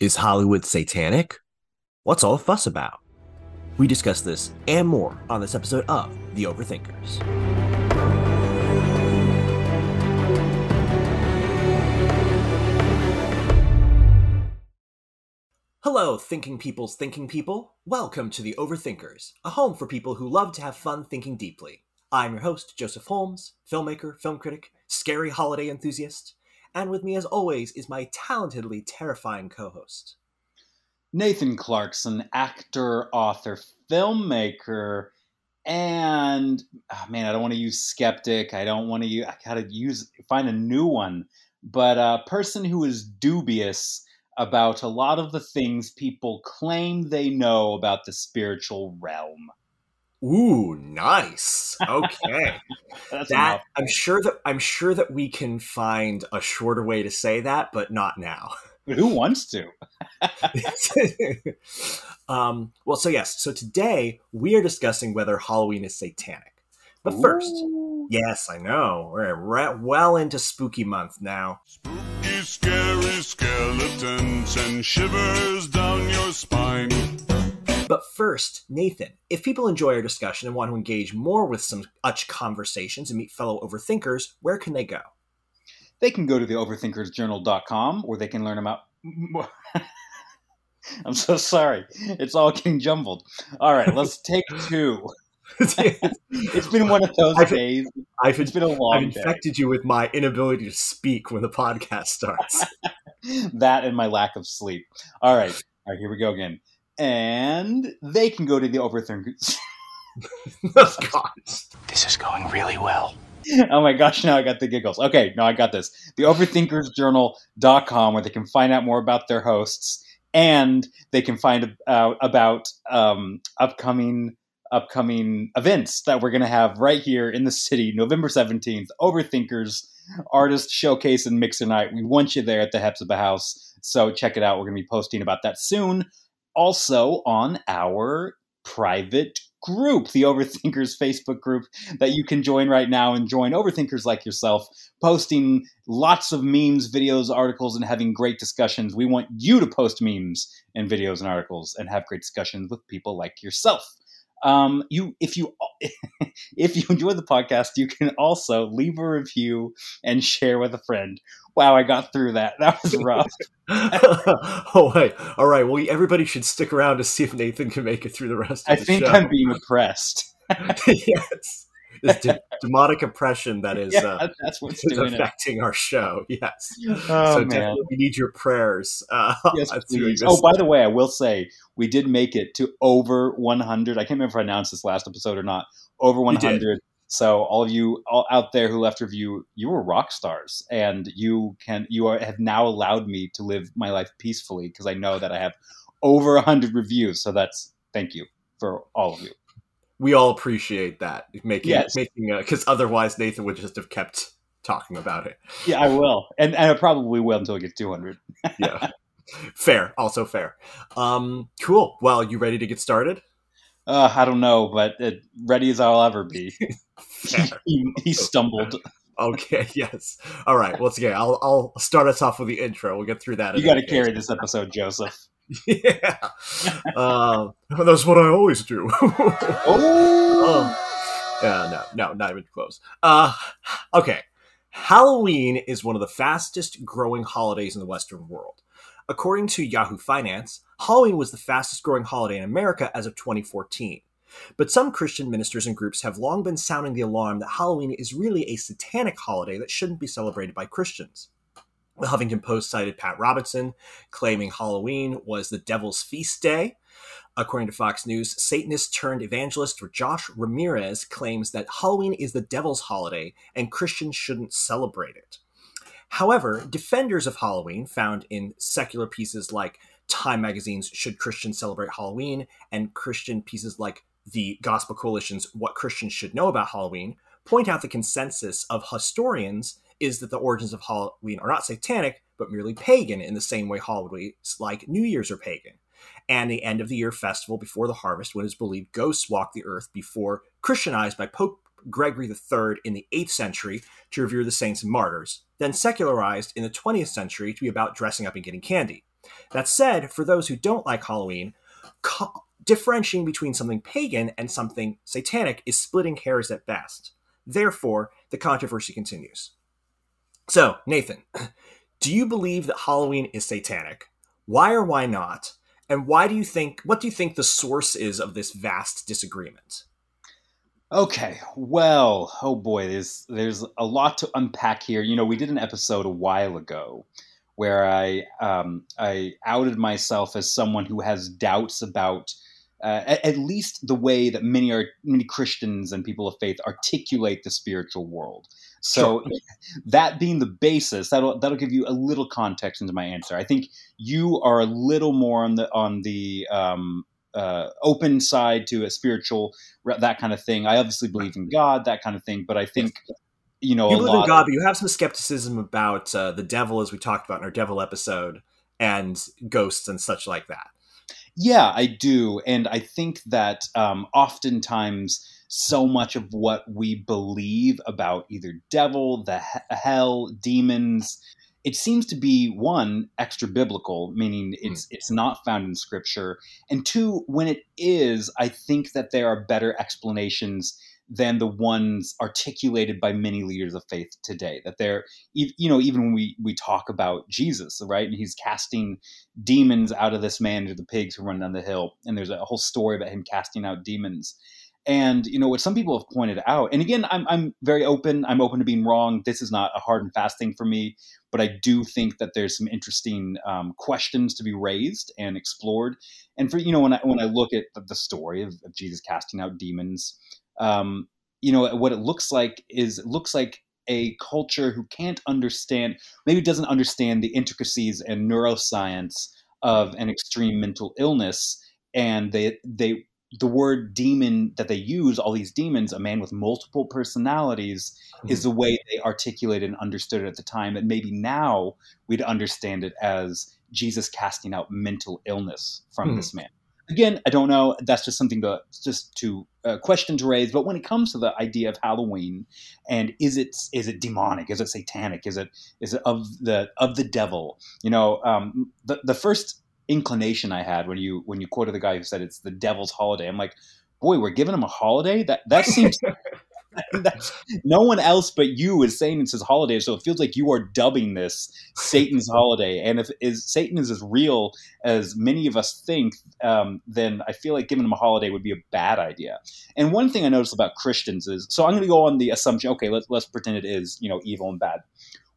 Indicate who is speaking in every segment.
Speaker 1: Is Halloween satanic? What's all the fuss about? We discuss this and more on this episode of The Overthinkers. Hello, thinking people's thinking people. Welcome to The Overthinkers, a home for people who love to have fun thinking deeply. I'm your host, Joseph Holmes, filmmaker, film critic, scary holiday enthusiast, and with me, as always, is my talentedly terrifying co host.
Speaker 2: Nathan Clarkson, actor, author, filmmaker, and oh man, I don't want to use skeptic. I don't want to use, I gotta use, find a new one, but a person who is dubious about a lot of the things people claim they know about the spiritual realm.
Speaker 1: Ooh, nice. Okay.
Speaker 2: That's
Speaker 1: that
Speaker 2: enough.
Speaker 1: I'm sure that I'm sure that we can find a shorter way to say that, but not now.
Speaker 2: Who wants to?
Speaker 1: um, well, so yes, so today we are discussing whether Halloween is satanic. But first,
Speaker 2: Ooh.
Speaker 1: yes, I know we're right well into spooky month now.
Speaker 3: Spooky, scary skeletons and shivers down your spine.
Speaker 1: But first, Nathan, if people enjoy our discussion and want to engage more with some Utch conversations and meet fellow overthinkers, where can they go?
Speaker 2: they can go to the overthinkersjournal.com where they can learn about I'm so sorry. It's all getting jumbled. All right, let's take two. It's been one of those
Speaker 1: I've-
Speaker 2: days.
Speaker 1: I've,
Speaker 2: It's been a
Speaker 1: I've
Speaker 2: long day.
Speaker 1: infected you with my inability to speak when the podcast starts.
Speaker 2: That and my lack of sleep. All right. All right, here we go again. And they can go to the overthinkers.
Speaker 1: oh, God.
Speaker 4: This is going really well.
Speaker 2: oh my gosh, now I got the giggles. Okay, no, I got this. The overthinkersjournal.com where they can find out more about their hosts and they can find out about um, upcoming upcoming events that we're going to have right here in the city November 17th Overthinkers Artist Showcase and Mixer Night. We want you there at the Hephzibah House. So check it out. We're going to be posting about that soon. Also on our private group, the Overthinkers Facebook group that you can join right now and join overthinkers like yourself, posting lots of memes, videos, articles, and having great discussions. We want you to post memes and videos and articles and have great discussions with people like yourself. Um, you, if you, if you enjoy the podcast, you can also leave a review and share with a friend. Wow, I got through that. That was rough.
Speaker 1: oh wait, all right. Well, everybody should stick around to see if Nathan can make it through the rest of the podcast.
Speaker 2: I
Speaker 1: the
Speaker 2: think
Speaker 1: show.
Speaker 2: I'm being oppressed.
Speaker 1: yes, demonic oppression that is,
Speaker 2: yeah,
Speaker 1: uh,
Speaker 2: that's what's
Speaker 1: is
Speaker 2: doing it.
Speaker 1: affecting our show. Yes,
Speaker 2: Oh
Speaker 1: so
Speaker 2: man.
Speaker 1: definitely we need your prayers. Uh,
Speaker 2: Yes, please. Oh, by the way, I will say we did make it to over 100. I can't remember if I announced this last episode or not. Over 100. So all of you all out there who left review, you were rock stars, and you can you are, have now allowed me to live my life peacefully because I know that I have over 100 reviews. So that's thank you for all of you.
Speaker 1: We all appreciate that making
Speaker 2: Yes.
Speaker 1: making because otherwise Nathan would just have kept talking about it.
Speaker 2: Yeah, I will, and, and I probably will until I get 200.
Speaker 1: Yeah, fair. Also fair. Um, cool. Well, you ready to get started?
Speaker 2: Uh, I don't know, but uh, ready as I'll ever be. He, he stumbled.
Speaker 1: Okay. Yes. All right. Well, it's okay. I'll I'll start us off with the intro. We'll get through that.
Speaker 2: You got to carry this episode, Joseph.
Speaker 1: yeah. Um, that's what I always do.
Speaker 2: Oh.
Speaker 1: Yeah, no, no, not even close. Uh, okay. Halloween is one of the fastest growing holidays in the Western world. According to Yahoo Finance, Halloween was the fastest growing holiday in America as of 2014. But some Christian ministers and groups have long been sounding the alarm that Halloween is really a satanic holiday that shouldn't be celebrated by Christians. The Huffington Post cited Pat Robertson, claiming Halloween was the devil's feast day. According to Fox News, Satanist turned evangelist Josh Ramirez claims that Halloween is the devil's holiday and Christians shouldn't celebrate it. However, defenders of Halloween, found in secular pieces like Time magazine's Should Christians Celebrate Halloween and Christian pieces like the Gospel Coalition's What Christians Should Know About Halloween, point out the consensus of historians is that the origins of Halloween are not satanic, but merely pagan in the same way holidays like New Year's are pagan and the end of the year festival before the harvest when it is believed ghosts walk the earth before Christianized by Pope Gregory III in the 8th century to revere the saints and martyrs, then secularized in the 20th century to be about dressing up and getting candy. That said, for those who don't like Halloween, co- differentiating between something pagan and something satanic is splitting hairs at best. Therefore, the controversy continues. So, Nathan, do you believe that Halloween is satanic? Why or why not? And why do you think what do you think the source is of this vast disagreement?
Speaker 2: Okay, well, oh boy, there's there's a lot to unpack here. You know, we did an episode a while ago where I um, I outed myself as someone who has doubts about uh, at, at, least the way that many are many Christians and people of faith articulate the spiritual world. So sure. that being the basis, that'll that'll give you a little context into my answer. I think you are a little more on the on the um, uh, open side to a spiritual that kind of thing. I obviously believe in God, that kind of thing, but I think you know
Speaker 1: you believe in God, of, but you have some skepticism about uh, the devil, as we talked about in our devil episode, and ghosts and such like that.
Speaker 2: Yeah, I do, and I think that um, oftentimes so much of what we believe about either devil, the he- hell, demons, it seems to be one extra biblical, meaning hmm. it's mm. it's not found in scripture, and two, when it is, I think that there are better explanations than the ones articulated by many leaders of faith today. That they're, you know, even when we we talk about Jesus, right, and he's casting demons out of this man into the pigs who run down the hill, and there's a whole story about him casting out demons. And you know what some people have pointed out, and again, I'm I'm very open. I'm open to being wrong. This is not a hard and fast thing for me, but I do think that there's some interesting um, questions to be raised and explored. And for you know, when I when I look at the story of, of Jesus casting out demons, um, you know, what it looks like is it looks like a culture who can't understand, maybe doesn't understand the intricacies and neuroscience of an extreme mental illness, and they they the word demon that they use, all these demons, a man with multiple personalities, mm-hmm. is the way they articulated and understood it at the time. And maybe now we'd understand it as Jesus casting out mental illness from mm-hmm. this man. Again, I don't know. That's just something to just to uh, question to raise. But when it comes to the idea of Halloween, and is it is it demonic? Is it satanic? Is it is it of the of the devil? You know, um, the the first inclination I had when you when you quoted the guy who said it's the devil's holiday. I'm like, boy, we're giving him a holiday. That that seems no one else but you is saying it's his holiday, so it feels like you are dubbing this Satan's holiday. And if is Satan is as real as many of us think, um, then I feel like giving him a holiday would be a bad idea. And one thing I noticed about Christians is, so I'm going to go on the assumption, okay, let's let's pretend it is you know evil and bad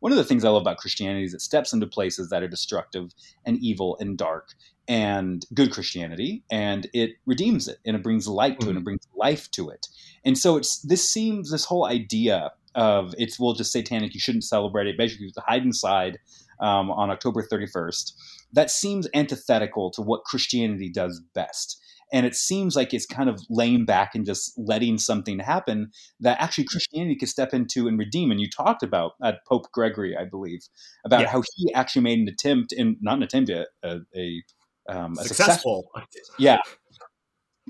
Speaker 2: one of the things I love about Christianity is it steps into places that are destructive and evil and dark and good Christianity, and it redeems it and it brings light to it and it mm. brings life to it. And so it's this seems this whole idea of it's well just satanic, you shouldn't celebrate it, basically to hide inside um, on October 31st. That seems antithetical to what Christianity does best and it seems like it's kind of laying back and just letting something happen that actually Christianity could step into and redeem. And you talked about at Pope Gregory, I believe, about yeah. how he actually made an attempt, and not an attempt, a, a, a, um, a
Speaker 1: successful,
Speaker 2: successful, yeah,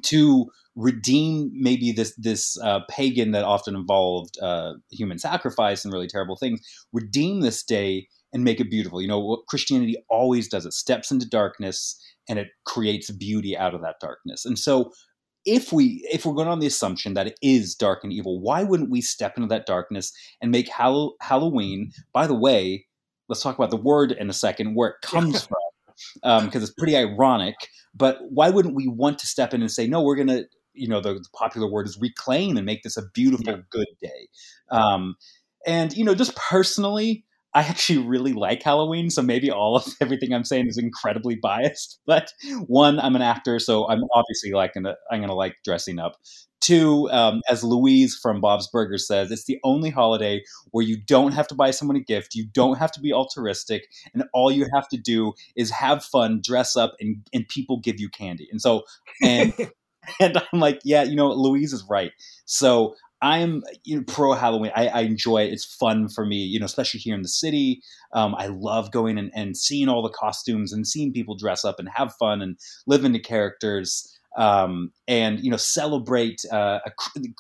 Speaker 2: to redeem maybe this this uh, pagan that often involved uh, human sacrifice and really terrible things. Redeem this day and make it beautiful. You know what Christianity always does: it steps into darkness and it creates beauty out of that darkness. And so if we if we're going on the assumption that it is dark and evil, why wouldn't we step into that darkness and make Hall- Halloween? By the way, let's talk about the word in a second, where it comes from, because um, it's pretty ironic. But why wouldn't we want to step in and say, no, we're going to, you know, the, the, popular word is reclaim and make this a beautiful, yeah. good day. Um, and you know, just personally, I actually really like Halloween, so maybe all of everything I'm saying is incredibly biased. But one, I'm an actor, so I'm obviously like gonna I'm gonna like dressing up. Two, um, as Louise from Bob's Burgers says, it's the only holiday where you don't have to buy someone a gift, you don't have to be altruistic, and all you have to do is have fun, dress up, and and people give you candy. And so and and I'm like, yeah, you know, Louise is right. So I'm you know, pro Halloween. I, I, enjoy it. It's fun for me, you know, especially here in the city. Um, I love going and, and, seeing all the costumes and seeing people dress up and have fun and live into characters. Um, and you know, celebrate uh,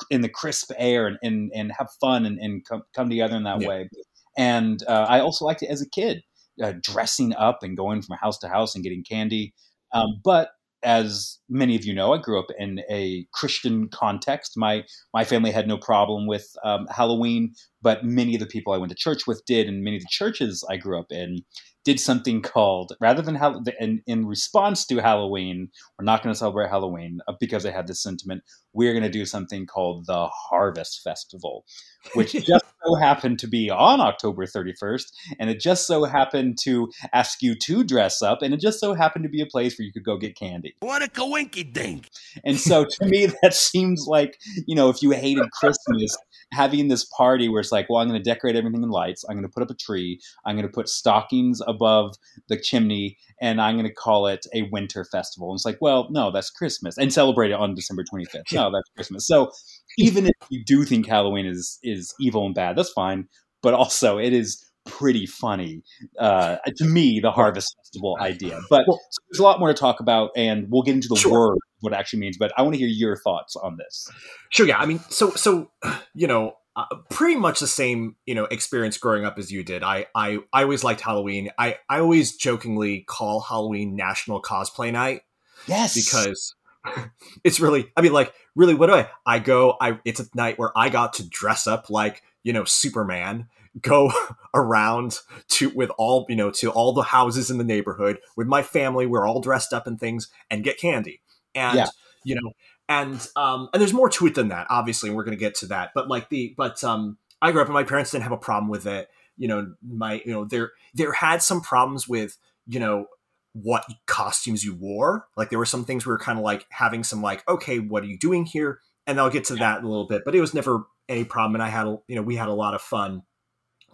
Speaker 2: in the crisp air and, and, and have fun and, and come, come together in that yeah. way. And uh, I also liked it as a kid uh, dressing up and going from house to house and getting candy. Um, but as many of you know, I grew up in a Christian context. My my family had no problem with um, Halloween, but many of the people I went to church with did, and many of the churches I grew up in did something called rather than in, in response to Halloween, we're not going to celebrate Halloween uh, because they had this sentiment. We're going to do something called the Harvest Festival, which just so happened to be on October 31st, and it just so happened to ask you to dress up, and it just so happened to be a place where you could go get candy.
Speaker 5: What a coinky dink!
Speaker 2: And so to me, that seems like you know, if you hated Christmas, having this party where it's like, well, I'm going to decorate everything in lights. I'm going to put up a tree. I'm going to put stockings above the chimney, and I'm going to call it a winter festival. And it's like, well, no, that's Christmas, and celebrate it on December 25th. No, that's Christmas. So even if you do think Halloween is is evil and bad, that's fine. But also, it is pretty funny uh, to me the harvest festival idea but well, so there's a lot more to talk about and we'll get into the sure. word what it actually means but i want to hear your thoughts on this
Speaker 1: sure yeah i mean so so you know uh, pretty much the same you know experience growing up as you did I, I i always liked halloween i i always jokingly call halloween national cosplay night
Speaker 2: yes
Speaker 1: because it's really i mean like really what do i i go i it's a night where i got to dress up like you know superman go around to with all you know to all the houses in the neighborhood with my family we're all dressed up in things and get candy. And yeah. you know and um and there's more to it than that obviously and we're going to get to that. But like the but um i grew up and my parents didn't have a problem with it. You know my you know there there had some problems with you know what costumes you wore. Like there were some things we were kind of like having some like okay what are you doing here? And i'll get to that in a little bit but it was never any problem and i had you know we had a lot of fun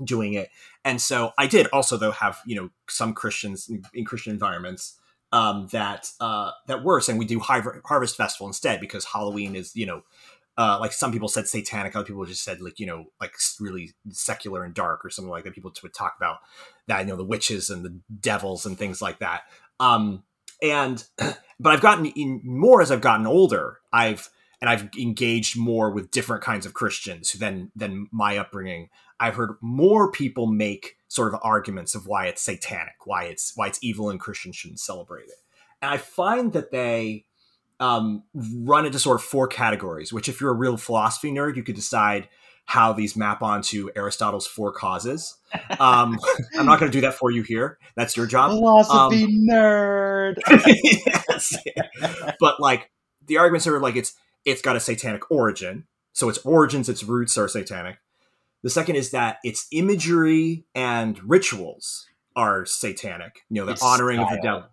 Speaker 1: doing it. And so I did also though have you know some Christians in, in Christian environments um, that uh, that were saying we do Harvest Festival instead because Halloween is you know uh, like some people said satanic, other people just said like you know like really secular and dark or something like that. People would talk about that you know the witches and the devils and things like that. Um, and but I've gotten in more as I've gotten older. I've and I've engaged more with different kinds of Christians than than my upbringing. I've heard more people make sort of arguments of why it's satanic, why it's why it's evil, and Christians shouldn't celebrate it. And I find that they um, run into sort of four categories. Which, if you're a real philosophy nerd, you could decide how these map onto Aristotle's four causes. Um, I'm not going to do that for you here. That's your job.
Speaker 2: Philosophy um, nerd. yes.
Speaker 1: But like the arguments are like it's it's got a satanic origin. So its origins, its roots are satanic. The second is that its imagery and rituals are satanic. You know, the it's honoring style. of the devil.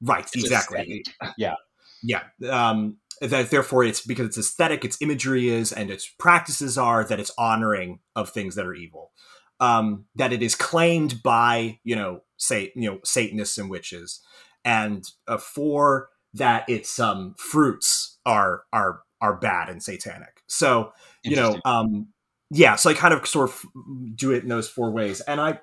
Speaker 1: Right, it's exactly.
Speaker 2: Yeah.
Speaker 1: Yeah. Um, that therefore it's because it's aesthetic, its imagery is, and its practices are that it's honoring of things that are evil. Um, that it is claimed by, you know, say, you know, Satanists and witches, and uh, for that its um, fruits are are are bad and satanic. So you know, um, yeah, so I kind of sort of do it in those four ways, and I,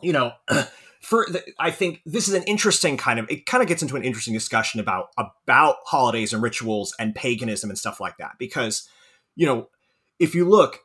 Speaker 1: you know, for the, I think this is an interesting kind of it kind of gets into an interesting discussion about about holidays and rituals and paganism and stuff like that. Because you know if you look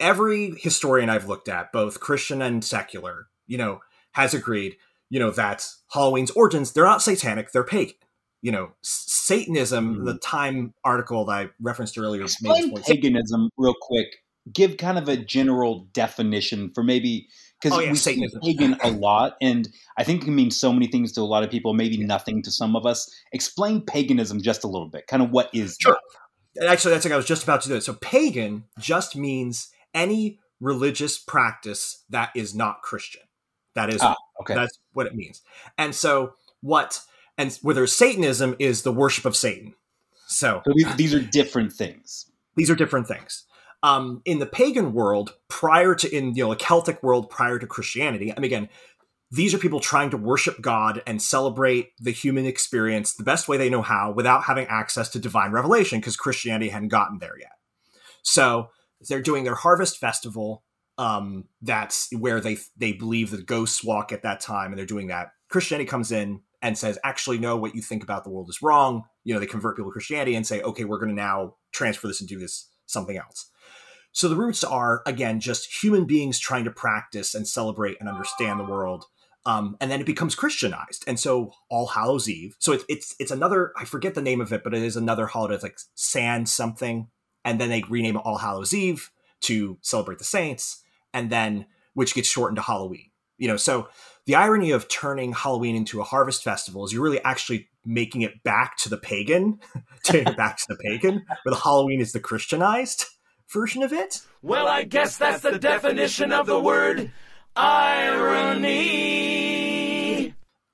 Speaker 1: every historian I've looked at both Christian and secular you know has agreed you know that Halloween's origins they're not satanic they're pagan. You know Satanism mm-hmm. the Time article that I referenced earlier
Speaker 2: explain paganism real quick. Give kind of a general definition for maybe because oh, yeah, we see pagan a lot, and I think it can mean so many things to a lot of people, maybe nothing to some of us. Explain paganism just a little bit. Kind of what is
Speaker 1: sure. That? Actually, that's what I was just about to do. It. So, pagan just means any religious practice that is not Christian. That is ah, okay. That's what it means. And so, what and whether Satanism is the worship of Satan. So,
Speaker 2: so these, these are different things.
Speaker 1: These are different things um, in the pagan world prior to in you know a Celtic world prior to Christianity. I mean, again, these are people trying to worship God and celebrate the human experience the best way they know how without having access to divine revelation because Christianity hadn't gotten there yet. So they're doing their harvest festival. Um, that's where they they believe the ghosts walk at that time, and they're doing that. Christianity comes in and says, actually, no, what you think about the world is wrong. You know, they convert people to Christianity and say, okay, we're going to now transfer this and do this something else. So the roots are, again, just human beings trying to practice and celebrate and understand the world Um, and then it becomes Christianized, and so All Hallows Eve. So it's it's it's another I forget the name of it, but it is another holiday. It's like San something, and then they rename it All Hallows Eve to celebrate the saints, and then which gets shortened to Halloween. You know, so the irony of turning Halloween into a harvest festival is you're really actually making it back to the pagan, taking it back to the pagan, where the Halloween is the Christianized version of it.
Speaker 5: Well, I guess that's the definition of the word irony.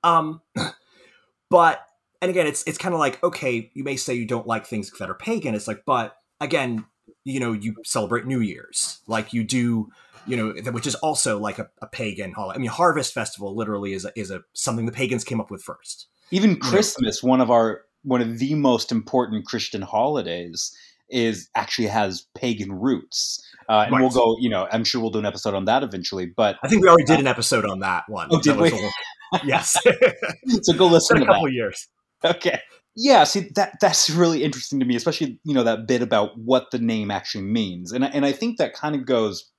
Speaker 1: Um, but and again, it's it's kind of like okay, you may say you don't like things that are pagan. It's like, but again, you know, you celebrate New Year's, like you do, you know, which is also like a, a pagan holiday. I mean, Harvest Festival literally is a, is a something the pagans came up with first.
Speaker 2: Even Christmas, one of our one of the most important Christian holidays, is actually has pagan roots. Uh, and
Speaker 1: Right.
Speaker 2: we'll go, you know, I'm sure we'll do an episode on that eventually. But
Speaker 1: I think we already did an episode on that one.
Speaker 2: Oh, did we?
Speaker 1: little- yes,
Speaker 2: so go listen
Speaker 1: a couple
Speaker 2: that.
Speaker 1: years.
Speaker 2: Okay. Yeah, see that that's really interesting to me, especially you know that bit about what the name actually means, and and I think that kind of goes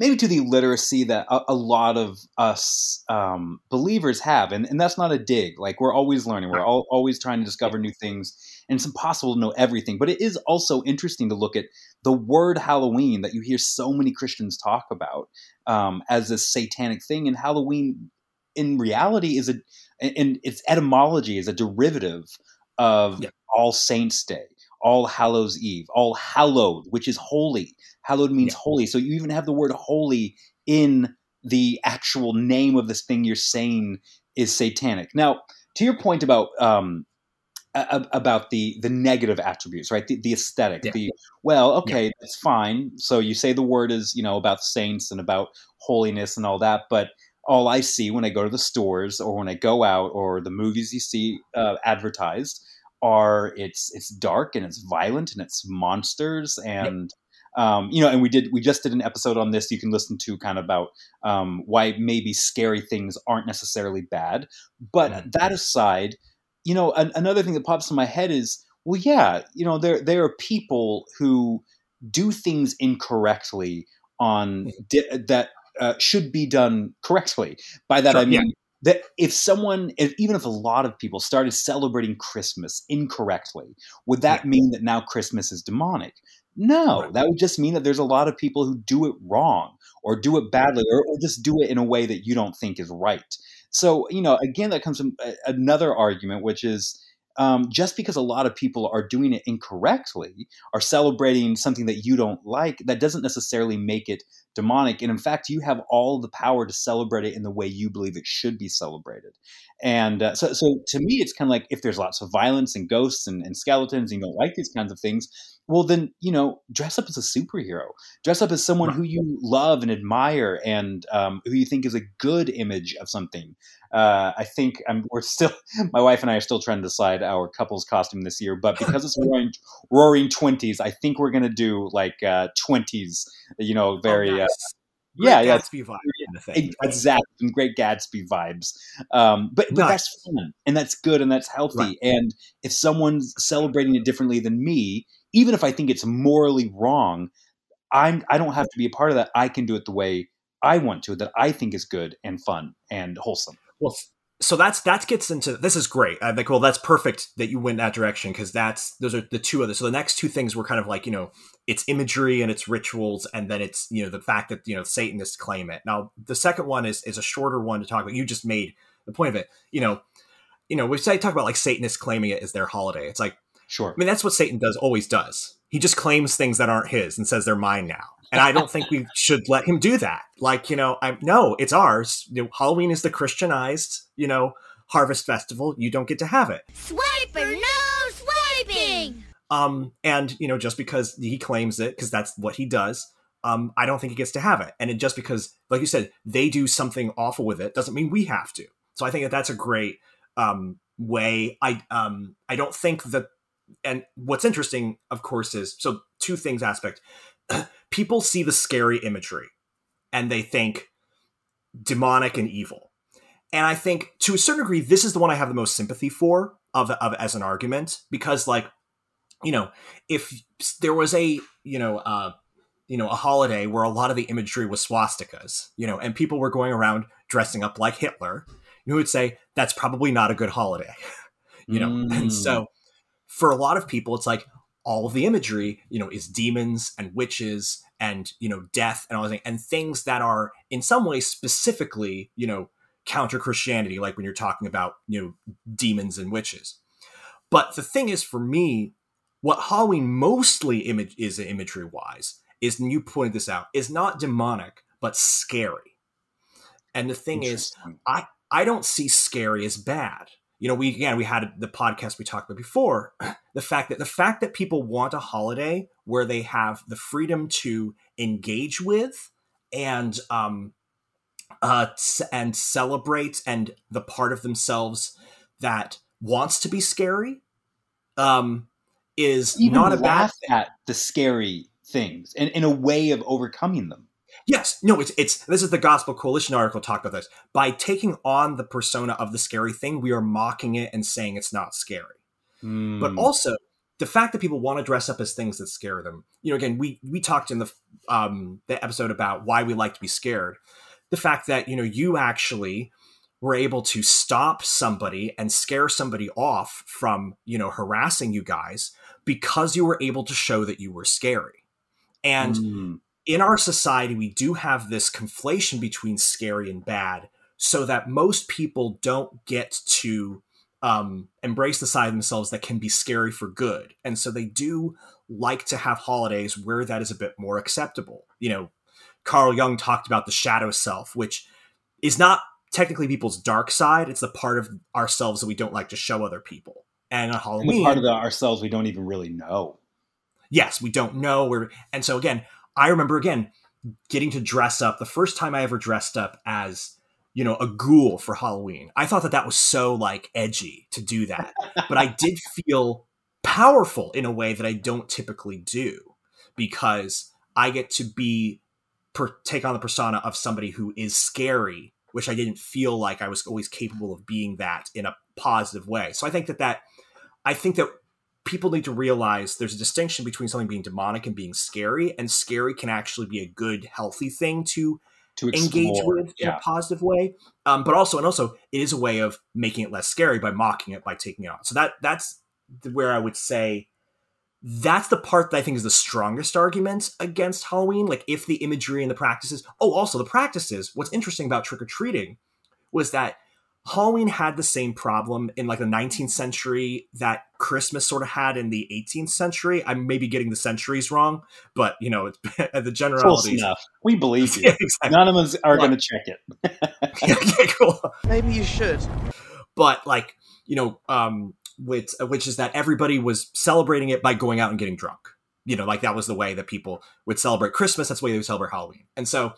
Speaker 2: maybe to the literacy that a, a lot of us um, believers have, and and that's not a dig. Like we're always learning, we're all, always trying to discover new things, and it's impossible to know everything. But it is also interesting to look at the word Halloween that you hear so many Christians talk about um, as a satanic thing, and Halloween in reality is a and- and its etymology is a derivative of
Speaker 1: Yeah.
Speaker 2: All Saints Day, All Hallows Eve, All Hallowed, which is holy. Hallowed means
Speaker 1: Yeah.
Speaker 2: holy. So you even have the word holy in the actual name of this thing you're saying is satanic. Now, to your point about um, a- about the the negative attributes, right? The, the aesthetic.
Speaker 1: Yeah.
Speaker 2: The well, okay, that's fine. So you say the word is you know about saints and about holiness and all that, but all I see when I go to the stores or when I go out or the movies you see uh, advertised are it's it's dark and it's violent and it's monsters and um, you know and we did we just did an episode on this you can listen to kind of about um, why maybe scary things aren't necessarily bad but
Speaker 1: Mhm.
Speaker 2: that aside you know an, another thing that pops in my head is well yeah you know there there are people who do things incorrectly on di- that uh, should be done correctly. By that
Speaker 1: Sure,
Speaker 2: I
Speaker 1: yeah.
Speaker 2: That if someone, if, even if a lot of people started celebrating Christmas incorrectly, would that mean that now Christmas is demonic? No, that would just mean that there's a lot of people who do it wrong or do it badly or, or just do it in a way that you don't think is right. So, you know, again, that comes from a- another argument, which is um, just because a lot of people are doing it incorrectly, are celebrating something that you don't like, that doesn't necessarily make it demonic. And in fact, you have all the power to celebrate it in the way you believe it should be celebrated. And uh, so, so to me, it's kind of like if there's lots of violence and ghosts and, and skeletons, and you don't like these kinds of things, well, then, you know, dress up as a superhero. Dress up as someone who you love and admire and um, who you think is a good image of something. Uh, I think I'm, we're still, my wife and I are still trying to decide our couple's costume this year, but because it's roaring, roaring 20s, I think we're going to do like uh, 20s, you know, very,
Speaker 1: Oh,
Speaker 2: uh, yeah, yeah,
Speaker 1: Gatsby vibe kind of thing.
Speaker 2: Exactly, some great Gatsby vibes. Um, but but
Speaker 1: Nice.
Speaker 2: that's fun and that's good and that's healthy.
Speaker 1: Right.
Speaker 2: And if someone's celebrating it differently than me, even if I think it's morally wrong, I'm I don't have to be a part of that. I can do it the way I want to, that I think is good and fun and wholesome.
Speaker 1: Well, so that's that gets into this is great. Uh, I think well that's perfect that you went that direction because that's those are the two others. So the next two things were kind of like you know it's imagery and it's rituals, and then it's you know the fact that you know Satanists claim it. Now the second one is is a shorter one to talk about. You just made the point of it. You know, you know we say talk about like Satanists claiming it as their holiday. It's like
Speaker 2: Sure.
Speaker 1: I mean, that's what Satan does, always does. He just claims things that aren't his and says they're mine now. And I don't think we should let him do that. Like, you know, I no, it's ours. You know, Halloween is the Christianized, you know, harvest festival. You don't get to have it.
Speaker 6: Swipe or no swiping!
Speaker 1: Um, and you know, just because he claims it, because that's what he does, um, I don't think he gets to have it. And it, just because, like you said, they do something awful with it, doesn't mean we have to. So I think that that's a great um, way. I um, I don't think that. And what's interesting, of course, is so two things aspect. People see the scary imagery, and they think demonic and evil. And I think to a certain degree, this is the one I have the most sympathy for of, of as an argument because, like, you know, if there was a you know uh, you know a holiday where a lot of the imagery was swastikas, you know, and people were going around dressing up like Hitler, you would say that's probably not a good holiday. you know,
Speaker 2: Mm.
Speaker 1: and so for a lot of people, it's like all of the imagery, you know, is demons and witches and you know death and all that, and things that are in some ways specifically, you know, counter Christianity, like when you're talking about you know demons and witches. But the thing is, for me, what Halloween mostly image is imagery wise is, and you pointed this out, is not demonic but scary. And the thing is,
Speaker 2: Interesting.
Speaker 1: I don't see scary as bad. You know, we again we had the podcast we talked about before. The fact that the fact that people want a holiday where they have the freedom to engage with and um uh and celebrate and the part of themselves that wants to be scary um is
Speaker 2: even
Speaker 1: not a bad
Speaker 2: laugh at the scary things and in a way of overcoming them.
Speaker 1: Yes, no, it's it's this is the Gospel Coalition article talked about this. By taking on the persona of the scary thing, we are mocking it and saying it's not scary. But
Speaker 2: Mm.
Speaker 1: also the fact that people want to dress up as things that scare them. You know, again, we we talked in the um the episode about why we like to be scared. The fact that, you know, you actually were able to stop somebody and scare somebody off from, you know, harassing you guys because you were able to show that you were scary. And
Speaker 2: Mm.
Speaker 1: In our society, we do have this conflation between scary and bad, so that most people don't get to um, embrace the side of themselves that can be scary for good. And so they do like to have holidays where that is a bit more acceptable. You know, Carl Jung talked about the shadow self, which is not technically people's dark side, it's the part of ourselves that we don't like to show other people. And on
Speaker 2: And the
Speaker 1: Halloween,
Speaker 2: part of the, ourselves we don't even really know.
Speaker 1: yes, we don't know. And so again, I remember again getting to dress up the first time I ever dressed up as you know a ghoul for Halloween. I thought that that was so like edgy to do that, but I did feel powerful in a way that I don't typically do because I get to be per, take on the persona of somebody who is scary, which I didn't feel like I was always capable of being that in a positive way. So I think that that I think that people need to realize there's a distinction between something being demonic and being scary, and scary can actually be a good, healthy thing to
Speaker 2: To
Speaker 1: engage
Speaker 2: explore.
Speaker 1: with in a positive way. Um, but also, and also, it is a way of making it less scary by mocking it by taking it on. So that that's where I would say that's the part that I think is the strongest argument against Halloween. Like if the imagery and the practices. Oh, also the practices. What's interesting about trick or treating was that Halloween had the same problem in like the 19th century that Christmas sort of had in the 18th century. I'm maybe getting the centuries wrong, but you know, it's the
Speaker 2: Close
Speaker 1: generalities.
Speaker 2: enough. We believe you.
Speaker 1: Yeah, exactly.
Speaker 2: None of us are
Speaker 1: Right.
Speaker 2: going to check it.
Speaker 1: okay, cool.
Speaker 5: Maybe you should.
Speaker 1: But like, you know, um, which which is that everybody was celebrating it by going out and getting drunk. You know, like that was the way that people would celebrate Christmas. That's the way they would celebrate Halloween. And so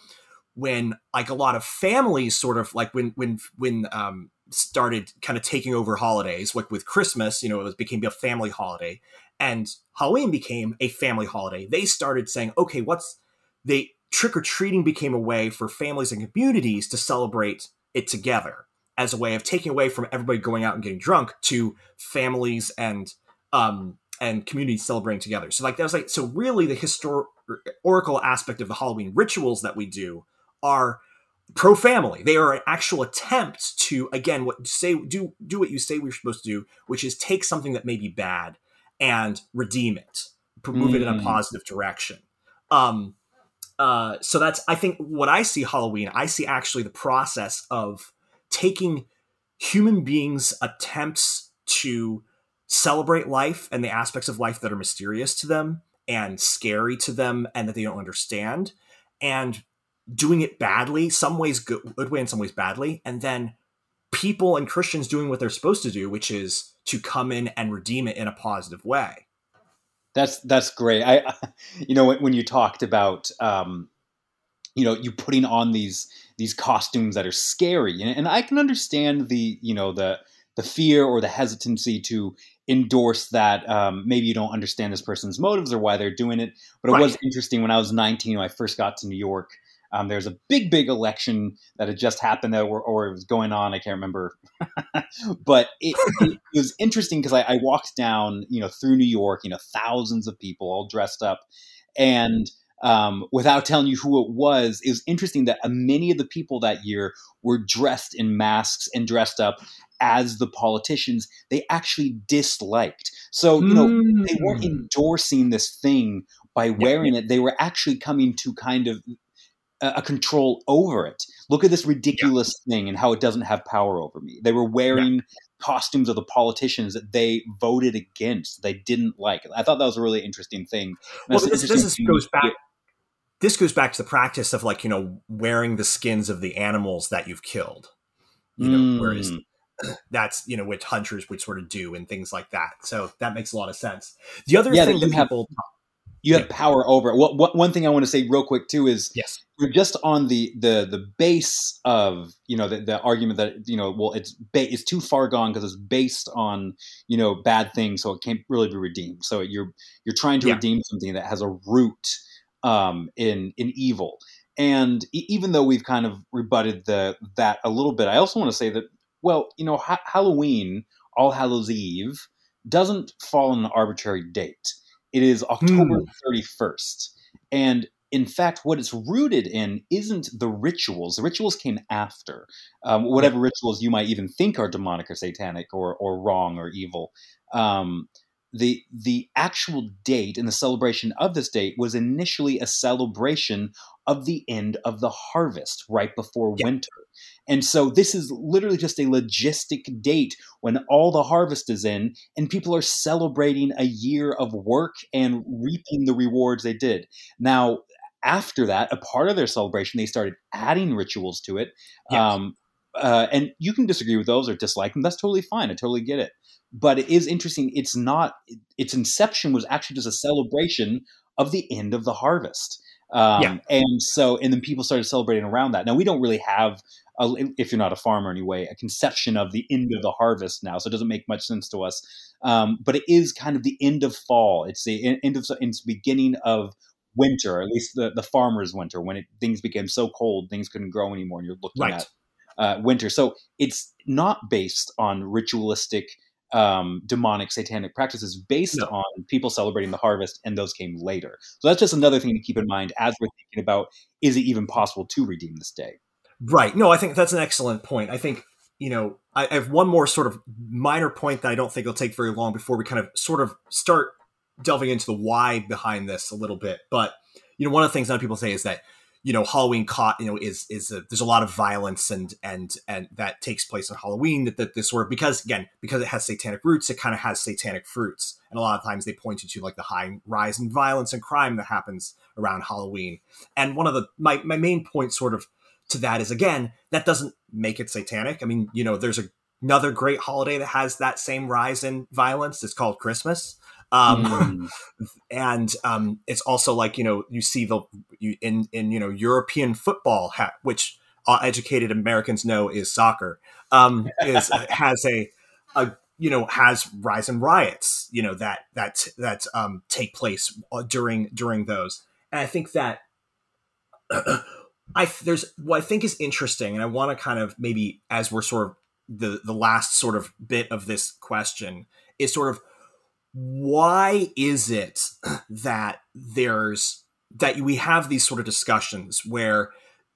Speaker 1: when like a lot of families sort of like when when when um started kind of taking over holidays like with christmas you know it was became a family holiday and halloween became a family holiday. They started saying okay what's they trick-or-treating became a way for families and communities to celebrate it together as a way of taking away from everybody going out and getting drunk to families and um and communities celebrating together. So like that was like so really the historical aspect of the halloween rituals that we do are pro family. They are an actual attempt to again what say do do what you say we're supposed to do, which is take something that may be bad and redeem it, move it in a
Speaker 2: Mm.
Speaker 1: positive direction. Um, uh, so that's I think what I see Halloween. I see actually the process of taking human beings' attempts to celebrate life and the aspects of life that are mysterious to them and scary to them and that they don't understand and doing it badly, some ways good, good way and some ways badly, and then people and Christians doing what they're supposed to do, which is to come in and redeem it in a positive way.
Speaker 2: That's that's great. I, you know, when, when you talked about, um, you know, you putting on these these costumes that are scary, and, and I can understand the, you know, the the fear or the hesitancy to endorse that. Um, maybe you don't understand this person's motives or why they're doing it. But it
Speaker 1: Right.
Speaker 2: was interesting when I was 19 when I first got to New York. Um, there was a big, big election that had just happened, that or, or it was going on. I can't remember, but it, it was interesting because I, I walked down, you know, through New York, you know, thousands of people all dressed up, and um, without telling you who it was, it was interesting that uh, many of the people that year were dressed in masks and dressed up as the politicians they actually disliked. So, you know, they weren't
Speaker 1: Mm.
Speaker 2: endorsing this thing by wearing it. They were actually coming to kind of a, control over it. Look at this ridiculous thing and how it doesn't have power over me. They were wearing costumes of the politicians that they voted against, they didn't like. I thought that was a really interesting thing. And
Speaker 1: Well, this,
Speaker 2: interesting
Speaker 1: this is,
Speaker 2: to-
Speaker 1: goes back. This goes back to the practice of like you know wearing the skins of the animals that you've killed. You know, whereas
Speaker 2: Mm.
Speaker 1: that's you know what hunters would sort of do and things like that. So that makes a lot of sense. The other
Speaker 2: Yeah,
Speaker 1: thing
Speaker 2: that
Speaker 1: that
Speaker 2: you have-
Speaker 1: people
Speaker 2: you have power over it. What, what, one thing I want to say real quick too is
Speaker 1: yes.
Speaker 2: we're just on the the the base of you know the, the argument that you know well it's ba- it's too far gone because it's based on you know bad things so it can't really be redeemed. So you're you're trying to
Speaker 1: Yeah.
Speaker 2: redeem something that has a root um, in in evil. And e- even though we've kind of rebutted the that a little bit I also want to say that well you know ha- Halloween All Hallows Eve doesn't fall on an arbitrary date it is October 31st and in fact, what it's rooted in isn't the rituals. The rituals came after um, whatever rituals you might even think are demonic or satanic or, or wrong or evil. Um, the the actual date and the celebration of this date was initially a celebration of the end of the harvest, right before
Speaker 1: Yeah.
Speaker 2: winter. And so this is literally just a logistic date when all the harvest is in and people are celebrating a year of work and reaping the rewards they did. Now, after that, a part of their celebration, they started adding rituals to it.
Speaker 1: Yes.
Speaker 2: Um, uh, and you can disagree with those or dislike them. That's totally fine. I totally get it. But it is interesting. It's not, its inception was actually just a celebration of the end of the harvest. Um,
Speaker 1: Yeah.
Speaker 2: And so, and then people started celebrating around that. Now, we don't really have, a, if you're not a farmer anyway, a conception of the end of the harvest now. So it doesn't make much sense to us. Um, but it is kind of the end of fall. It's the end of, it's the beginning of winter, at least the, the farmer's winter, when it, things became so cold, things couldn't grow anymore, and you're looking
Speaker 1: Right.
Speaker 2: at uh, winter. So it's not based on ritualistic, um, demonic, satanic practices, based
Speaker 1: No.
Speaker 2: on people celebrating the harvest, and those came later. So that's just another thing to keep in mind as we're thinking about is it even possible to redeem this day?
Speaker 1: Right. No, I think that's an excellent point. I think, you know, I, I have one more sort of minor point that I don't think will take very long before we kind of sort of start delving into the why behind this a little bit. But, you know, one of the things that people say is that, you know, Halloween caught, you know, is is a, there's a lot of violence and and and that takes place on Halloween that, that this sort of because again because it has satanic roots it kind of has satanic fruits and a lot of times they point to like the high rise in violence and crime that happens around Halloween and one of the my my main point sort of to that is again that doesn't make it satanic. I mean, you know, there's a, another great holiday that has that same rise in violence. It's called Christmas. Um,
Speaker 2: Mm.
Speaker 1: and um, it's also like you know you see the you, in in you know European football, ha- which uh, educated Americans know is soccer, um, is has a a you know has rise in riots, you know that that that um, take place uh, during during those, and I think that I there's what I think is interesting, and I want to kind of maybe as we're sort of the the last sort of bit of this question is sort of why is it that there's that we have these sort of discussions where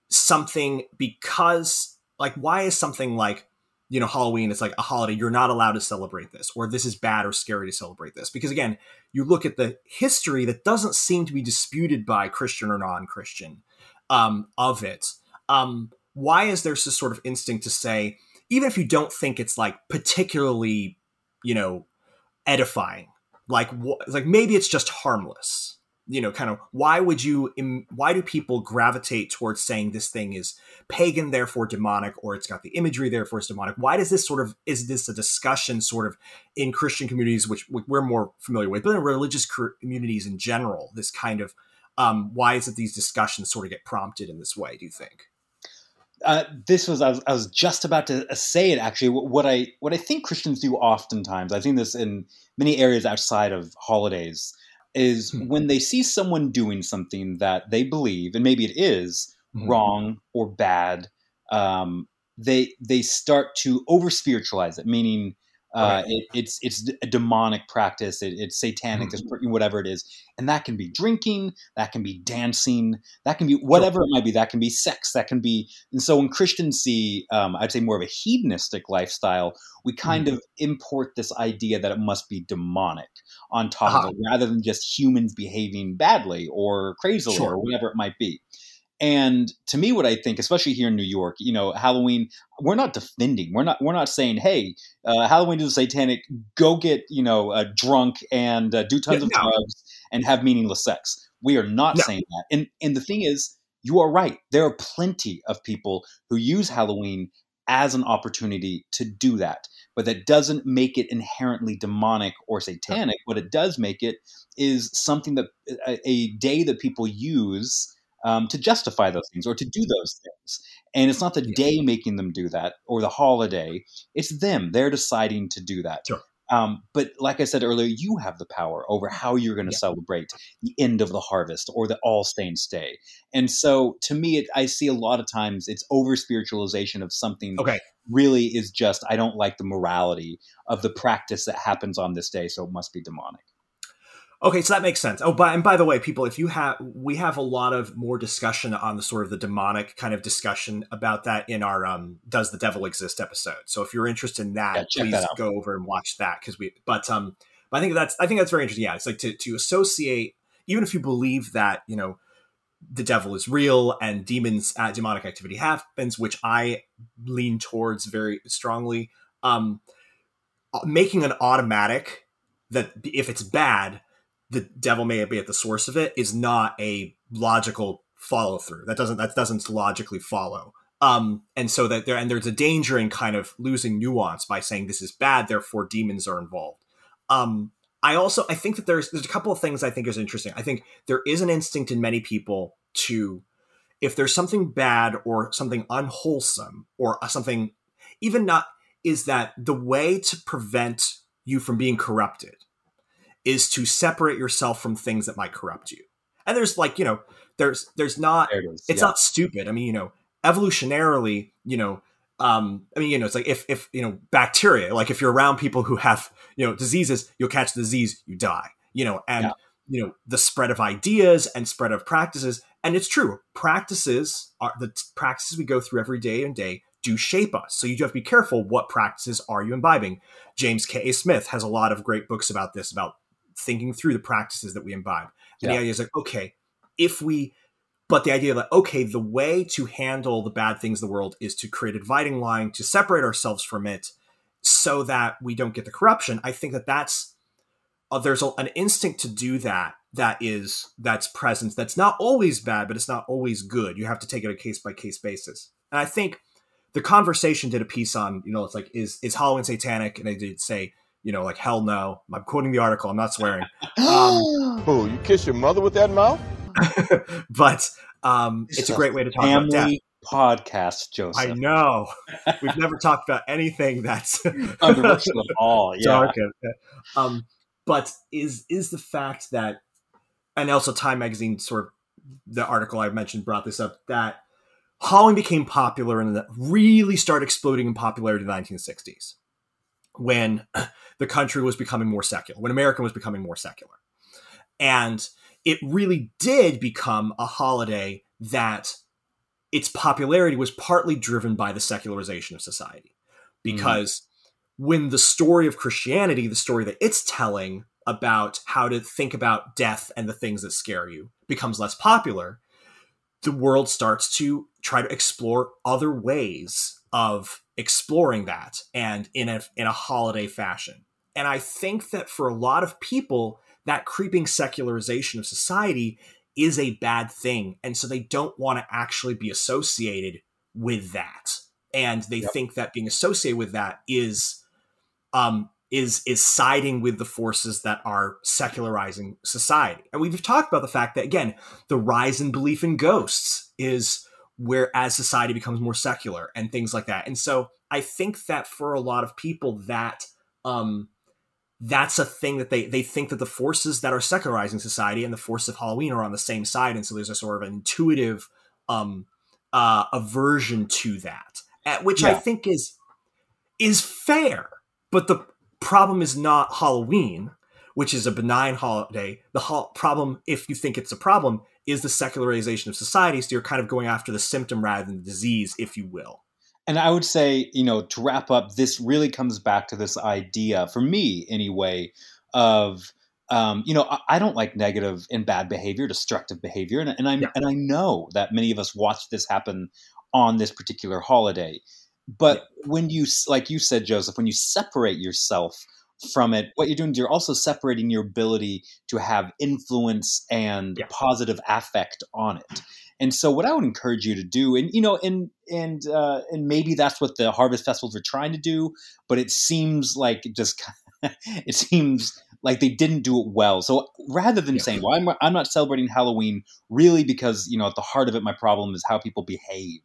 Speaker 1: something because like why is something like you know Halloween is like a holiday you're not allowed to celebrate this or this is bad or scary to celebrate this? Because again you look at the history that doesn't seem to be disputed by Christian or non-Christian um, of it. Um, why is there this sort of instinct to say even if you don't think it's like particularly you know edifying. Like wh- like maybe it's just harmless. You know kind of why would you im- why do people gravitate towards saying this thing is pagan therefore demonic or it's got the imagery therefore it's demonic? Why does this sort of is this a discussion sort of in christian communities which we're more familiar with but in religious communities in general this kind of um, why is it these discussions sort of get prompted in this way do you think
Speaker 2: Uh, this was I, was I was just about to uh, say it actually. What I what I think Christians do oftentimes, I've seen this in many areas outside of holidays, is
Speaker 1: Hmm.
Speaker 2: when they see someone doing something that they believe, and maybe it is wrong or bad, um, they they start to over spiritualize it, meaning Uh, it, it's it's a demonic practice. It, it's satanic.
Speaker 1: Mm-hmm.
Speaker 2: Whatever it is, and that can be drinking, that can be dancing, that can be whatever it might be. That can be sex. That can be. And so when Christians see, um, I'd say more of a hedonistic lifestyle, we kind
Speaker 1: Mm-hmm.
Speaker 2: of import this idea that it must be demonic on top
Speaker 1: Uh-huh.
Speaker 2: of it, rather than just humans behaving badly or crazily
Speaker 1: Sure.
Speaker 2: or whatever it might be. And to me, what I think, especially here in New York, you know, Halloween, we're not defending. We're not. We're not saying, "Hey, uh, Halloween is satanic. Go get you know uh, drunk and uh, do tons
Speaker 1: Yeah,
Speaker 2: of
Speaker 1: no.
Speaker 2: drugs and have meaningless sex." We are not
Speaker 1: No.
Speaker 2: saying that. And and the thing is, you are right. There are plenty of people who use Halloween as an opportunity to do that, but that doesn't make it inherently demonic or satanic. What it does make it is something that a, a day that people use um, to justify those things or to do those things. And it's not the day making them do that or the holiday; it's them. They're deciding to do that.
Speaker 1: Sure.
Speaker 2: Um, but like I said earlier, you have the power over how you're going to
Speaker 1: Yeah.
Speaker 2: celebrate the end of the harvest or the All Saints Day. And so, to me, it, I see a lot of times it's over spiritualization of something
Speaker 1: Okay.
Speaker 2: really is just I don't like the morality of the practice that happens on this day, so it must be demonic.
Speaker 1: Okay, so that makes sense. Oh, by, and by the way, people, if you have, we have a lot of more discussion on the sort of the demonic kind of discussion about that in our um, "Does the Devil Exist" episode. So if you're interested in that,
Speaker 2: Yeah,
Speaker 1: please
Speaker 2: that
Speaker 1: go over and watch that because we. But um, but I think that's I think that's very interesting. Yeah, it's like to to associate, even if you believe that you know the devil is real and demons, uh, demonic activity happens, which I lean towards very strongly. Um, uh, making an automatic that if it's bad the devil may be at the source of it is not a logical follow through. That doesn't that doesn't logically follow. Um, and so that there and there's a danger in kind of losing nuance by saying this is bad, therefore demons are involved. Um, I also I think that there's there's a couple of things I think is interesting. I think there is an instinct in many people to if there's something bad or something unwholesome or something even not is that the way to prevent you from being corrupted is to separate yourself from things that might corrupt you. And there's like, you know, there's there's not
Speaker 2: There it is.
Speaker 1: it's
Speaker 2: yeah.
Speaker 1: not stupid. I mean, you know, evolutionarily, you know, um, I mean, you know, it's like if if you know bacteria, like if you're around people who have you know diseases, you'll catch the disease, you die. You know, and
Speaker 2: Yeah.
Speaker 1: you know the spread of ideas and spread of practices, and it's true. Practices are the practices we go through every day and day do shape us. So you do have to be careful. What practices are you imbibing? James K. A. Smith has a lot of great books about this, about thinking through the practices that we imbibe. And the idea is like, okay, if we but the idea that okay the way to handle the bad things of the world is to create a dividing line to separate ourselves from it so that we don't get the corruption. I think that that's uh, there's a, an instinct to do that that is that's present that's not always bad but it's not always good. You have to take it a case by case basis. And i think the conversation did a piece on you know it's like is is halloween satanic? And they did say you know like hell no i'm quoting the article i'm not swearing um,
Speaker 7: Who, you kiss your mother with that mouth?
Speaker 1: but um, it's a great way to talk about death.
Speaker 2: family podcast, Joseph.
Speaker 1: I know. We've never talked about anything that's
Speaker 2: Controversial at all. Yeah.
Speaker 1: dark. and- Um, but is is the fact that, and also Time Magazine sort of the article I mentioned brought this up that Halloween became popular and really started exploding in popularity in the 1960s when the country was becoming more secular, when America was becoming more secular. And it really did become a holiday that its popularity was partly driven by the secularization of society. Mm-hmm. Because when the story of Christianity, the story that it's telling about how to think about death and the things that scare you, becomes less popular, the world starts to try to explore other ways of exploring that and in a in a holiday fashion. And I think that for a lot of people, that creeping secularization of society is a bad thing. And so they don't want to actually be associated with that. And they
Speaker 2: Yep.
Speaker 1: think that being associated with that is um is is siding with the forces that are secularizing society. And we've talked about the fact that again, the rise in belief in ghosts is where as society becomes more secular and things like that. And so I think that for a lot of people that um that's a thing that they they think that the forces that are secularizing society and the force of Halloween are on the same side, and so there's a sort of an intuitive um, uh, aversion to that, at which I think is is fair. But the problem is not Halloween, which is a benign holiday. The ho- problem, if you think it's a problem, is the secularization of society. So you're kind of going after the symptom rather than the disease, if you will.
Speaker 2: And I would say, you know, to wrap up, this really comes back to this idea, for me anyway, of um, you know, I, I, don't like negative and bad behavior, destructive behavior, and, and I yeah. and I know that many of us watch this happen on this particular holiday. But yeah. when you, like you said, Joseph, when you separate yourself from it, what you're doing is you're also separating your ability to have influence and yeah. positive affect on it. And so, what I would encourage you to do, and you know, and and uh, and maybe that's what the harvest festivals are trying to do, but it seems like it just it seems like they didn't do it well. So rather than yeah. saying, "Well, I'm, I'm not celebrating Halloween," really because you know at the heart of it, my problem is how people behave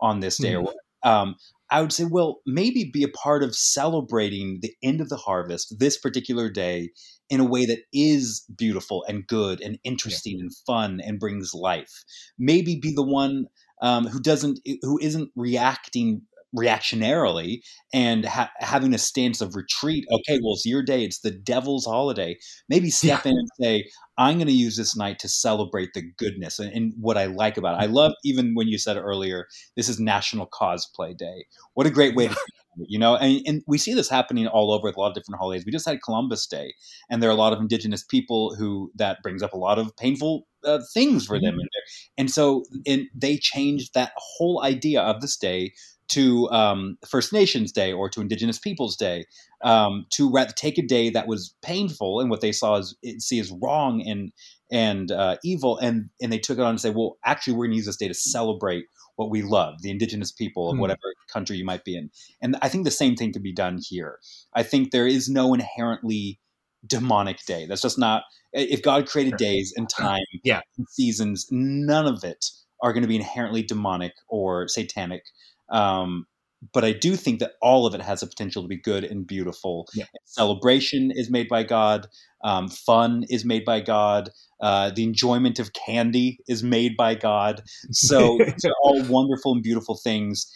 Speaker 2: on this day. Mm-hmm. Or um, I would say, well, maybe be a part of celebrating the end of the harvest this particular day in a way that is beautiful and good and interesting yeah. and fun and brings life. Maybe be the one um, who doesn't, who isn't reacting reactionarily and ha- having a stance of retreat. Okay, well, it's your day. It's the devil's holiday. Maybe step yeah. in and say, I'm going to use this night to celebrate the goodness and, and, what I like about it. I love even when you said earlier, this is National Cosplay Day. What a great way to you know and, and, we see this happening all over with a lot of different holidays we just had columbus day and there are a lot of indigenous people who that brings up a lot of painful uh, things for them mm-hmm. in there and so and they changed that whole idea of this day to um, First Nations Day or to Indigenous Peoples Day, um, to rather take a day that was painful and what they saw as see as wrong and and uh, evil, and and they took it on and say, well, actually, we're going to use this day to celebrate what we love, the Indigenous people of hmm. whatever country you might be in. And I think the same thing could be done here. I think there is no inherently demonic day. That's just not. If God created days and time,
Speaker 1: yeah,
Speaker 2: and seasons, none of it are going to be inherently demonic or satanic. Um, but I do think that all of it has a potential to be good and beautiful.
Speaker 1: Yeah.
Speaker 2: Celebration is made by God. Um, fun is made by God. Uh, the enjoyment of candy is made by God. So these are all wonderful and beautiful things.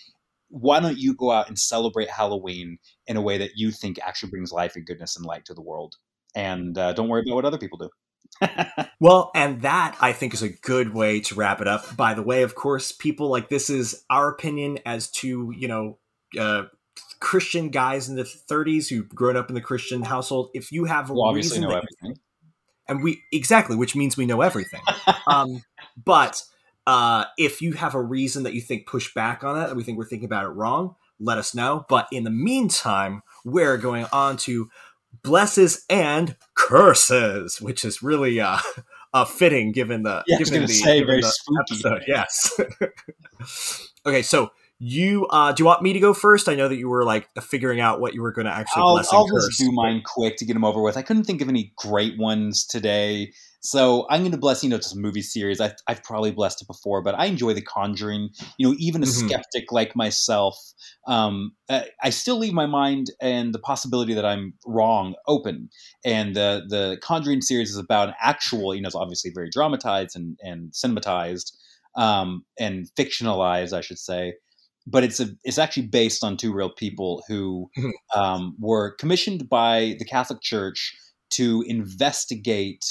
Speaker 2: Why don't you go out and celebrate Halloween in a way that you think actually brings life and goodness and light to the world? And uh, don't worry about what other people do.
Speaker 1: well, and that I think is a good way to wrap it up. By the way, of course, people like this is our opinion as to you know uh, Christian guys in the 30s who've grown up in the Christian household. If you have a
Speaker 2: well, obviously know everything,
Speaker 1: and we exactly, which means we know everything. um, but uh, if you have a reason that you think push back on it, and we think we're thinking about it wrong, let us know. But in the meantime, we're going on to blesses and curses, which is really uh, uh fitting given the
Speaker 2: yeah,
Speaker 1: given
Speaker 2: the, say,
Speaker 1: given
Speaker 2: the
Speaker 1: episode. Yes. okay, so you uh, do you want me to go first? I know that you were like figuring out what you were going to actually.
Speaker 2: I'll,
Speaker 1: bless
Speaker 2: I'll just do mine quick to get them over with. I couldn't think of any great ones today. So I'm going to bless, you know, just a movie series. I've, I've probably blessed it before, but I enjoy The Conjuring. You know, even a mm-hmm. skeptic like myself, um, I, I, still leave my mind and the possibility that I'm wrong open. And the the Conjuring series is about an actual, you know, it's obviously very dramatized and, and cinematized um, and fictionalized, I should say. But it's a, it's actually based on two real people who mm-hmm. um, were commissioned by the Catholic Church to investigate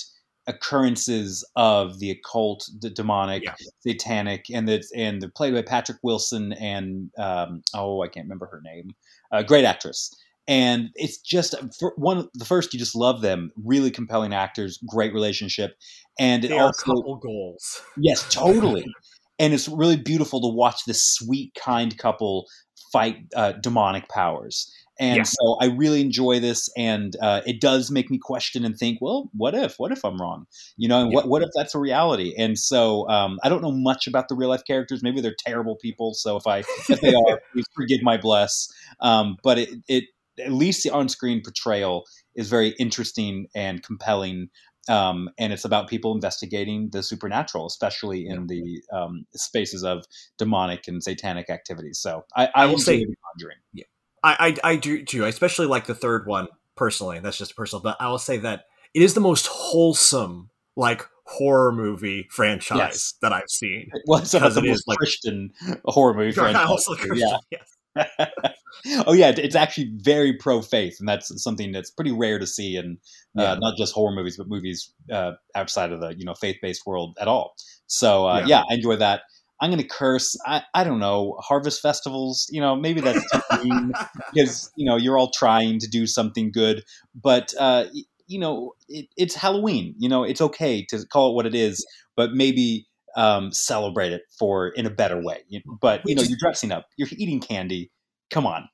Speaker 2: occurrences of the occult, the demonic, yeah. satanic, and the and the played by Patrick Wilson and um, oh I can't remember her name, a great actress. And it's just for one the first you just love them, really compelling actors, great relationship, and
Speaker 1: they
Speaker 2: it also
Speaker 1: couple goals.
Speaker 2: Yes, totally. and it's really beautiful to watch this sweet, kind couple fight uh, demonic powers and yeah. so I really enjoy this, and uh, it does make me question and think, well, what if? What if I'm wrong? You know, and yeah. what what if that's a reality? And so um, I don't know much about the real life characters. Maybe they're terrible people. So if I if they are, please forgive my bless. Um, but it it at least the on screen portrayal is very interesting and compelling. Um, and it's about people investigating the supernatural, especially in the um, spaces of demonic and satanic activities. So I, I, I will say, Conjuring.
Speaker 1: Yeah. I, I, I do too. I especially like the third one personally. That's just personal, but I will say that it is the most wholesome like horror movie franchise yes. that I've seen.
Speaker 2: Well, it's the most like, Christian horror movie franchise.
Speaker 1: Christian, yeah. Yes.
Speaker 2: oh yeah, it's actually very pro faith, and that's something that's pretty rare to see in uh,
Speaker 1: Yeah.
Speaker 2: not just horror movies, but movies uh, outside of the you know faith based world at all. So uh,
Speaker 1: Yeah.
Speaker 2: yeah. I enjoy that. I'm gonna curse. I, I don't know harvest festivals. You know maybe that's too mean because you know you're all trying to do something good, but uh, you know it, it's Halloween. You know it's okay to call it what it is, but maybe um, celebrate it for in a better way. But you know you're dressing up, you're eating candy. Come on,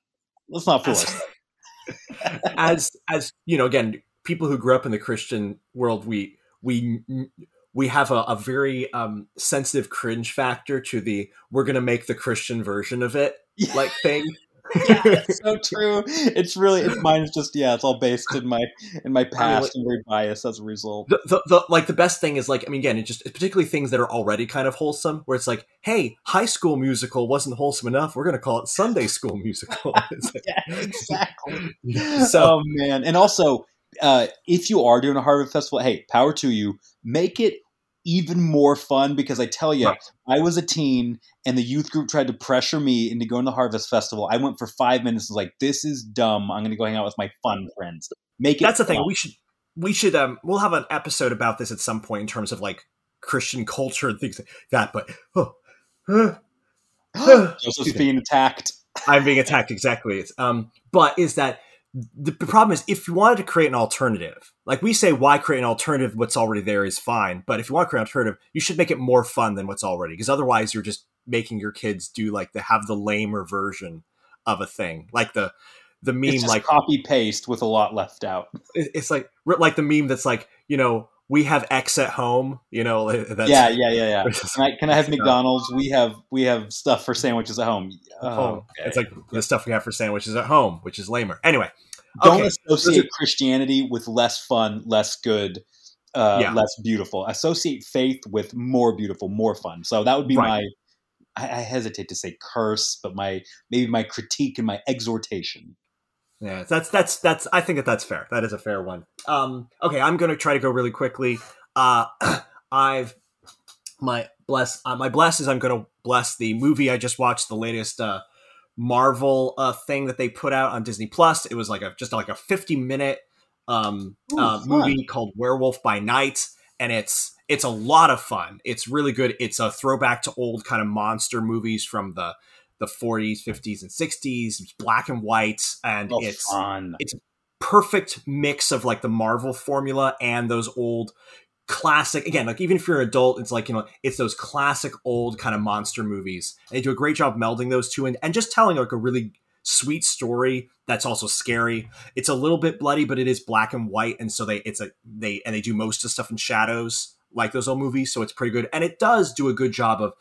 Speaker 2: let's not fool ourselves.
Speaker 1: as as you know again people who grew up in the christian world we we we have a, a very um sensitive cringe factor to the we're gonna make the christian version of it like thing
Speaker 2: yeah, that's so true. It's really it's mine is just yeah, it's all based in my in my past and very biased as a result.
Speaker 1: the, the, the like the best thing is like i mean again it just it's particularly things that are already kind of wholesome where it's like hey high school musical wasn't wholesome enough we're gonna call it sunday school musical It's like-
Speaker 2: Yeah, exactly.
Speaker 1: so
Speaker 2: oh man, and also uh, if you are doing a Harvest Festival, hey, power to you. Make it even more fun because I tell you,
Speaker 1: Right.
Speaker 2: I was a teen and the youth group tried to pressure me into going to the Harvest Festival. I went for five minutes and was like, "This is dumb. I'm going to go hang out with my fun friends." Make it.
Speaker 1: that's the thing we should we should um we'll have an episode about this at some point in terms of like christian culture and things like that but oh, uh,
Speaker 2: Joseph's being attacked.
Speaker 1: i'm being attacked exactly it's um but is that the problem is if you wanted to create an alternative like we say why create an alternative what's already there is fine but if you want to create an alternative you should make it more fun than what's already because otherwise you're just making your kids do like the have the lamer version of a thing like the the meme like
Speaker 2: copy paste with a lot left out.
Speaker 1: it's like like the meme that's like you know we have X at home you know that's
Speaker 2: yeah, yeah, yeah, yeah. Can I, can I have McDonald's? We have we have stuff for sandwiches at home. Oh,
Speaker 1: home.
Speaker 2: okay.
Speaker 1: It's like the stuff we have for sandwiches at home, which is lamer. Anyway,
Speaker 2: don't
Speaker 1: okay.
Speaker 2: associate Christianity with less fun, less good, uh,
Speaker 1: Yeah.
Speaker 2: less beautiful. Associate faith with more beautiful, more fun. So that would be
Speaker 1: Right.
Speaker 2: my. I, I hesitate to say curse, but my maybe my critique and my exhortation.
Speaker 1: Yeah, that's that's that's. I think that that's fair. That is a fair one. Um, okay, I'm going to try to go really quickly. Uh, I've my bless uh, my bless is I'm going to bless the movie I just watched, the latest uh, Marvel uh, thing that they put out on Disney Plus. It was like a just like a 50 minute um,
Speaker 2: Ooh,
Speaker 1: uh, movie called Werewolf by Night, and it's it's a lot of fun. It's really good. It's a throwback to old kind of monster movies from the the 40s, 50s, and 60s. It's black and white, and
Speaker 2: Oh,
Speaker 1: it's
Speaker 2: fun.
Speaker 1: perfect mix of like the Marvel formula and those old classic again like even if you're an adult it's like you know it's those classic old kind of monster movies and they do a great job melding those two and, and just telling like a really sweet story that's also scary it's a little bit bloody but it is black and white and so they it's a they and they do most of the stuff in shadows like those old movies so it's pretty good and it does do a good job of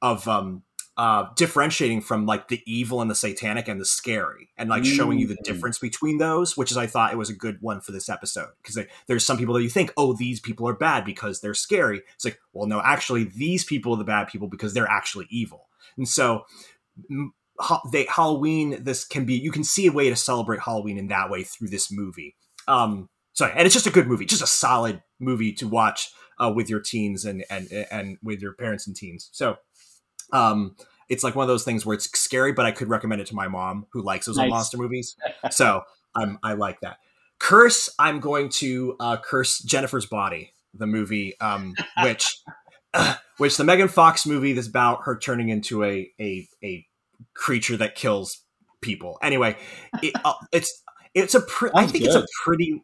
Speaker 1: of um uh differentiating from like the evil and the satanic and the scary and like showing you the
Speaker 2: Mm.
Speaker 1: difference between those which is i thought it was a good one for this episode. Because there's some people that you think oh these people are bad because they're scary. It's like well no actually these people are the bad people because they're actually evil. And so they halloween this can be you can see a way to celebrate halloween in that way through this movie. Um sorry and it's just a good movie just a solid movie to watch uh, with your teens and and and with your parents and teens. So um it's like one of those things where it's scary but i could recommend it to my mom who likes those old
Speaker 2: Nice.
Speaker 1: monster movies. So i'm i like that. Curse i'm going to uh curse jennifer's body the movie um which which the megan fox movie is about her turning into a a a creature that kills people. Anyway it, uh, it's it's a pre- i think it's a pretty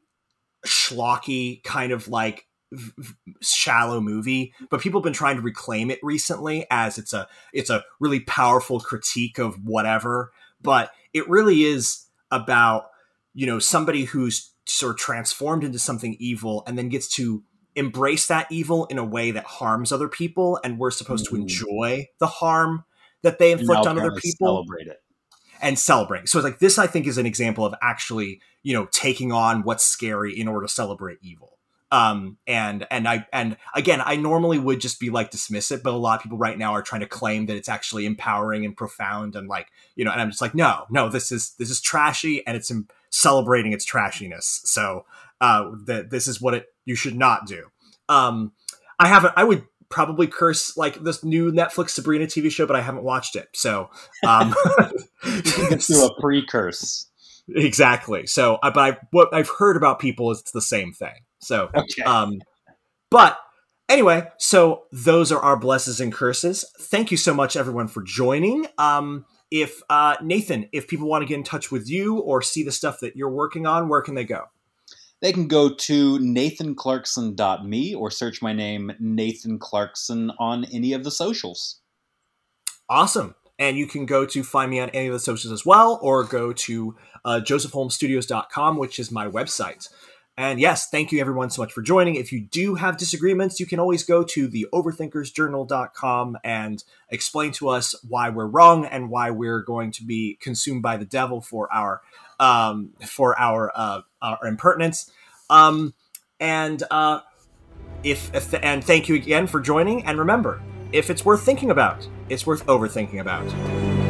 Speaker 1: schlocky kind of like shallow movie but people have been trying to reclaim it recently as it's a it's a really powerful critique of whatever but it really is about you know somebody who's sort of transformed into something evil and then gets to embrace that evil in a way that harms other people and we're supposed to enjoy the harm that they inflict on other people
Speaker 2: Celebrate it.
Speaker 1: and celebrate. So it's like this I think is an example of actually, you know, taking on what's scary in order to celebrate evil. Um and and I and again, I normally would just be like dismiss it, but a lot of people right now are trying to claim that it's actually empowering and profound and like, you know, and I'm just like, no, no, this is this is trashy and it's em- celebrating its trashiness. So uh that this is what it you should not do. Um I haven't I would probably curse like this new Netflix Sabrina TV show, but I haven't watched it. So, um,
Speaker 2: You can do a pre-curse.
Speaker 1: exactly. So, uh, but I, what I've heard about people is it's the same thing. So,
Speaker 2: Okay.
Speaker 1: um, but anyway, so those are our blesses and curses. Thank you so much, everyone, for joining. Um, if uh, Nathan, if people want to get in touch with you or see the stuff that you're working on, where can they go?
Speaker 2: They can go to nathanclarkson.me or search my name, Nathan Clarkson, on any of the socials.
Speaker 1: Awesome. And you can go to find me on any of the socials as well, or go to uh, josephholmesstudios.com, which is my website. And yes, thank you everyone so much for joining. If you do have disagreements, you can always go to the overthinkersjournal.com and explain to us why we're wrong and why we're going to be consumed by the devil for our um, for our, uh, our impertinence. Um, and uh, if, if and thank you again for joining. And remember, if it's worth thinking about, it's worth overthinking about.